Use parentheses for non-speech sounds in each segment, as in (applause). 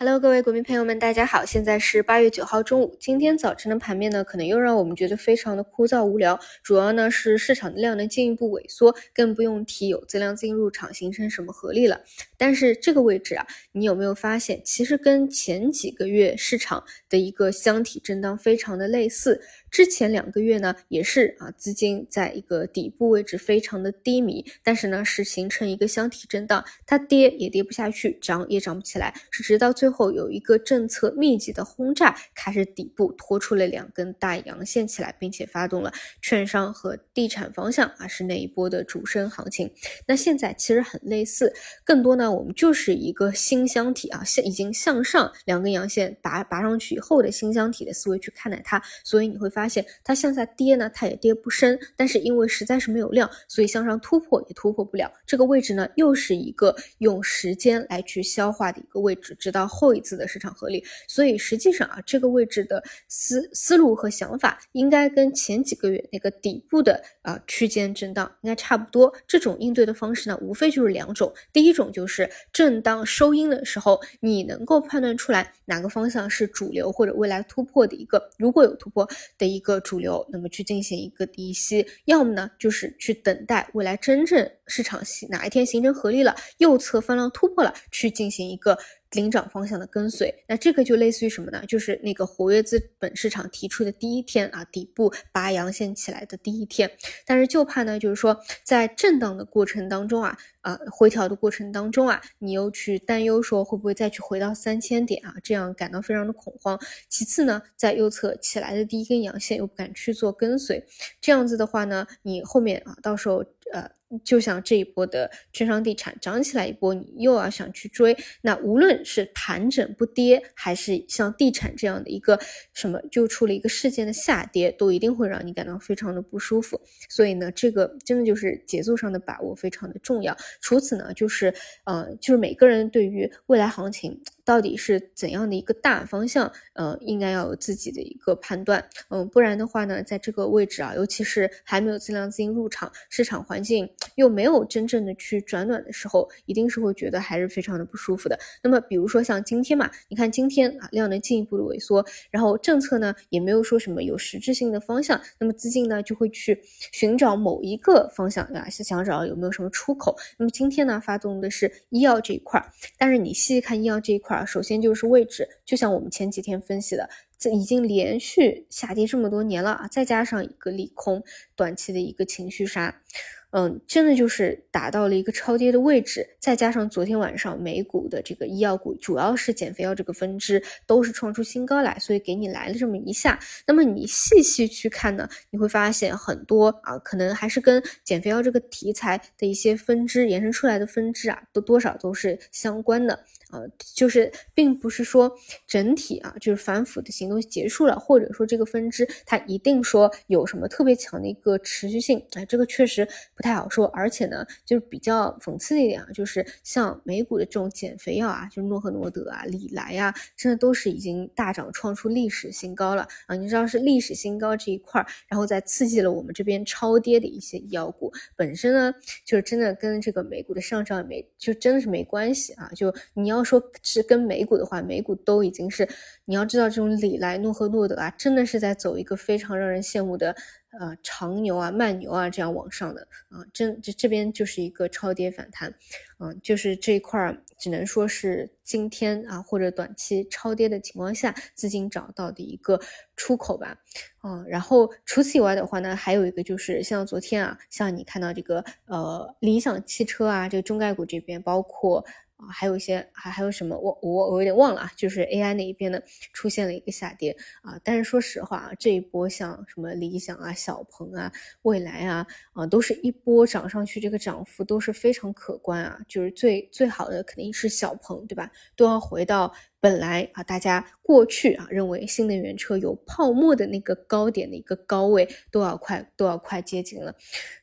Hello，各位股民朋友们，大家好，现在是八月九号中午。今天早晨的盘面呢，可能又让我们觉得非常的枯燥无聊，主要呢是市场的量能进一步萎缩，更不用提有增量资金入场形成什么合力了。但是这个位置啊，你有没有发现，其实跟前几个月市场的一个箱体震荡非常的类似？之前两个月呢，也是啊，资金在一个底部位置非常的低迷，但是呢是形成一个箱体震荡，它跌也跌不下去，涨也涨不起来，是直到最后有一个政策密集的轰炸，开始底部拖出了两根大阳线起来，并且发动了券商和地产方向啊是那一波的主升行情。那现在其实很类似，更多呢我们就是一个新箱体啊，向已经向上两根阳线拔拔上去以后的新箱体的思维去看待它。所以你会发发现它向下跌呢，它也跌不深，但是因为实在是没有量，所以向上突破也突破不了。这个位置呢又是一个用时间来去消化的一个位置，直到。后一次的市场合力，所以实际上啊，这个位置的思思路和想法应该跟前几个月那个底部的啊区间震荡应该差不多。这种应对的方式呢，无非就是两种。第一种就是震荡收阴的时候，你能够判断出来哪个方向是主流或者未来突破的一个，如果有突破的一个主流，那么去进行一个低吸；要么呢，就是去等待未来真正市场形哪一天形成合力了，右侧翻量突破了，去进行一个。领涨方向的跟随，那这个就类似于什么呢？就是那个活跃资本市场提出的第一天啊，底部拔阳线起来的第一天。但是就怕呢，就是说在震荡的过程当中啊，啊回调的过程当中啊，你又去担忧说会不会再去回到三千点啊，这样感到非常的恐慌。其次呢，在右侧起来的第一根阳线又不敢去做跟随，这样子的话呢，你后面啊到时候呃。就像这一波的券商地产涨起来一波，你又要想去追，那无论是盘整不跌，还是像地产这样的一个什么就出了一个事件的下跌，都一定会让你感到非常的不舒服。所以呢，这个真的就是节奏上的把握非常的重要。除此呢，就是呃，就是每个人对于未来行情。到底是怎样的一个大方向？呃，应该要有自己的一个判断。嗯，不然的话呢，在这个位置啊，尤其是还没有增量资金入场，市场环境又没有真正的去转暖的时候，一定是会觉得还是非常的不舒服的。那么，比如说像今天嘛，你看今天啊，量能进一步的萎缩，然后政策呢也没有说什么有实质性的方向，那么资金呢就会去寻找某一个方向，啊？是想找有没有什么出口。那么今天呢，发动的是医药这一块，但是你细细看医药这一块。首先就是位置，就像我们前几天分析的，这已经连续下跌这么多年了啊，再加上一个利空，短期的一个情绪杀。嗯，真的就是达到了一个超跌的位置，再加上昨天晚上美股的这个医药股，主要是减肥药这个分支都是创出新高来，所以给你来了这么一下。那么你细细去看呢，你会发现很多啊，可能还是跟减肥药这个题材的一些分支延伸出来的分支啊，都多少都是相关的啊，就是并不是说整体啊，就是反腐的行动结束了，或者说这个分支它一定说有什么特别强的一个持续性，哎，这个确实。不太好说，而且呢，就是比较讽刺的一点啊，就是像美股的这种减肥药啊，就是诺和诺德啊、礼来啊，真的都是已经大涨创出历史新高了啊！你知道是历史新高这一块，然后再刺激了我们这边超跌的一些医药股，本身呢，就是真的跟这个美股的上涨没，就真的是没关系啊！就你要要说是跟美股的话，美股都已经是，你要知道这种里莱、诺和诺德啊，真的是在走一个非常让人羡慕的。呃，长牛啊，慢牛啊，这样往上的啊，真这这边就是一个超跌反弹，嗯，就是这一块儿只能说是今天啊或者短期超跌的情况下，资金找到的一个出口吧，嗯，然后除此以外的话呢，还有一个就是像昨天啊，像你看到这个呃理想汽车啊，这个中概股这边包括。啊，还有一些还还有什么，我我我有点忘了啊，就是 AI 那一边呢出现了一个下跌啊，但是说实话啊，这一波像什么理想啊、小鹏啊、蔚来啊啊，都是一波涨上去，这个涨幅都是非常可观啊，就是最最好的肯定是小鹏，对吧？都要回到。本来啊，大家过去啊认为新能源车有泡沫的那个高点的一个高位都要快都要快接近了，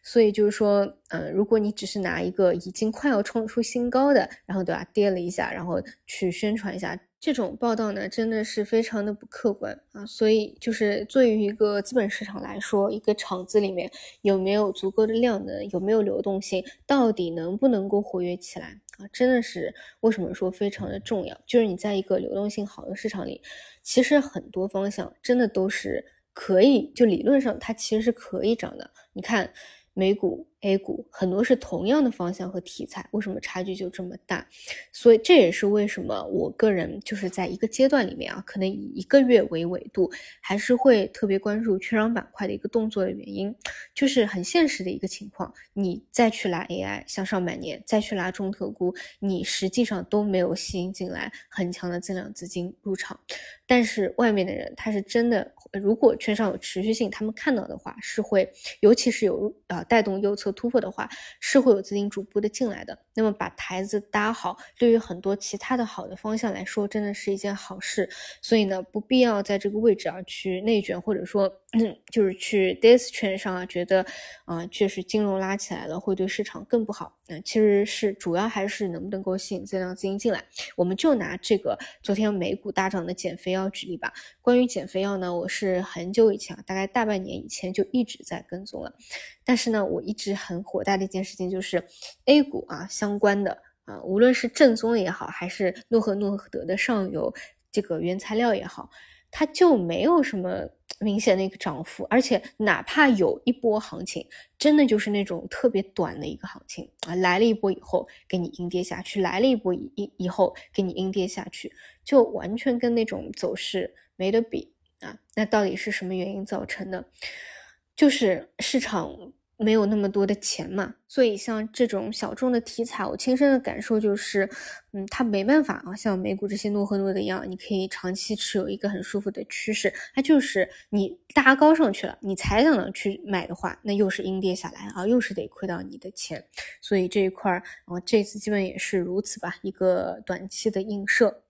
所以就是说，嗯，如果你只是拿一个已经快要创出新高的，然后对吧，跌了一下，然后去宣传一下。这种报道呢，真的是非常的不客观啊！所以，就是作为一个资本市场来说，一个厂子里面有没有足够的量能，有没有流动性，到底能不能够活跃起来啊？真的是为什么说非常的重要？就是你在一个流动性好的市场里，其实很多方向真的都是可以，就理论上它其实是可以涨的。你看。美股、A 股很多是同样的方向和题材，为什么差距就这么大？所以这也是为什么我个人就是在一个阶段里面啊，可能以一个月为纬度，还是会特别关注券商板块的一个动作的原因，就是很现实的一个情况。你再去拉 AI 向上百年，再去拉中特估，你实际上都没有吸引进来很强的增量资金入场。但是外面的人他是真的，如果券商有持续性，他们看到的话是会，尤其是有啊带动右侧突破的话，是会有资金逐步的进来的。那么把台子搭好，对于很多其他的好的方向来说，真的是一件好事。所以呢，不必要在这个位置啊去内卷，或者说 (clears throat) 就是去 dis 券商啊，觉得啊确实金融拉起来了会对市场更不好。那其实是主要还是能不能够吸引增量资金进来。我们就拿这个昨天美股大涨的减肥。药举例吧，关于减肥药呢，我是很久以前，大概大半年以前就一直在跟踪了。但是呢，我一直很火大的一件事情就是 A 股啊相关的啊，无论是正宗也好，还是诺和诺德的上游这个原材料也好，它就没有什么明显的一个涨幅，而且哪怕有一波行情，真的就是那种特别短的一个行情啊，来了一波以后给你阴跌下去，来了一波以以后给你阴跌下去。就完全跟那种走势没得比啊！那到底是什么原因造成的？就是市场。没有那么多的钱嘛，所以像这种小众的题材，我亲身的感受就是，嗯，它没办法啊，像美股这些诺和诺的一样，你可以长期持有一个很舒服的趋势，它就是你搭高上去了，你才想到去买的话，那又是阴跌下来啊，又是得亏到你的钱，所以这一块儿啊，这次基本也是如此吧，一个短期的映射。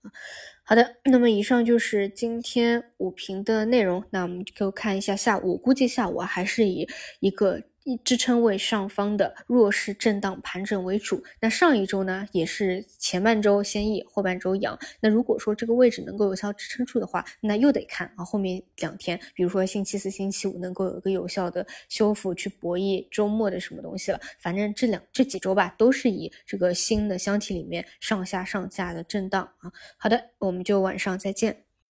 好的，那么以上就是今天午评的内容，那我们就看一下下午，我估计下午还是以一个。支撑位上方的弱势震荡盘整为主。那上一周呢，也是前半周先抑，后半周阳。那如果说这个位置能够有效支撑住的话，那又得看啊后面两天，比如说星期四、星期五能够有一个有效的修复，去博弈周末的什么东西了。反正这两这几周吧，都是以这个新的箱体里面上下上下的震荡啊。好的，我们就晚上再见。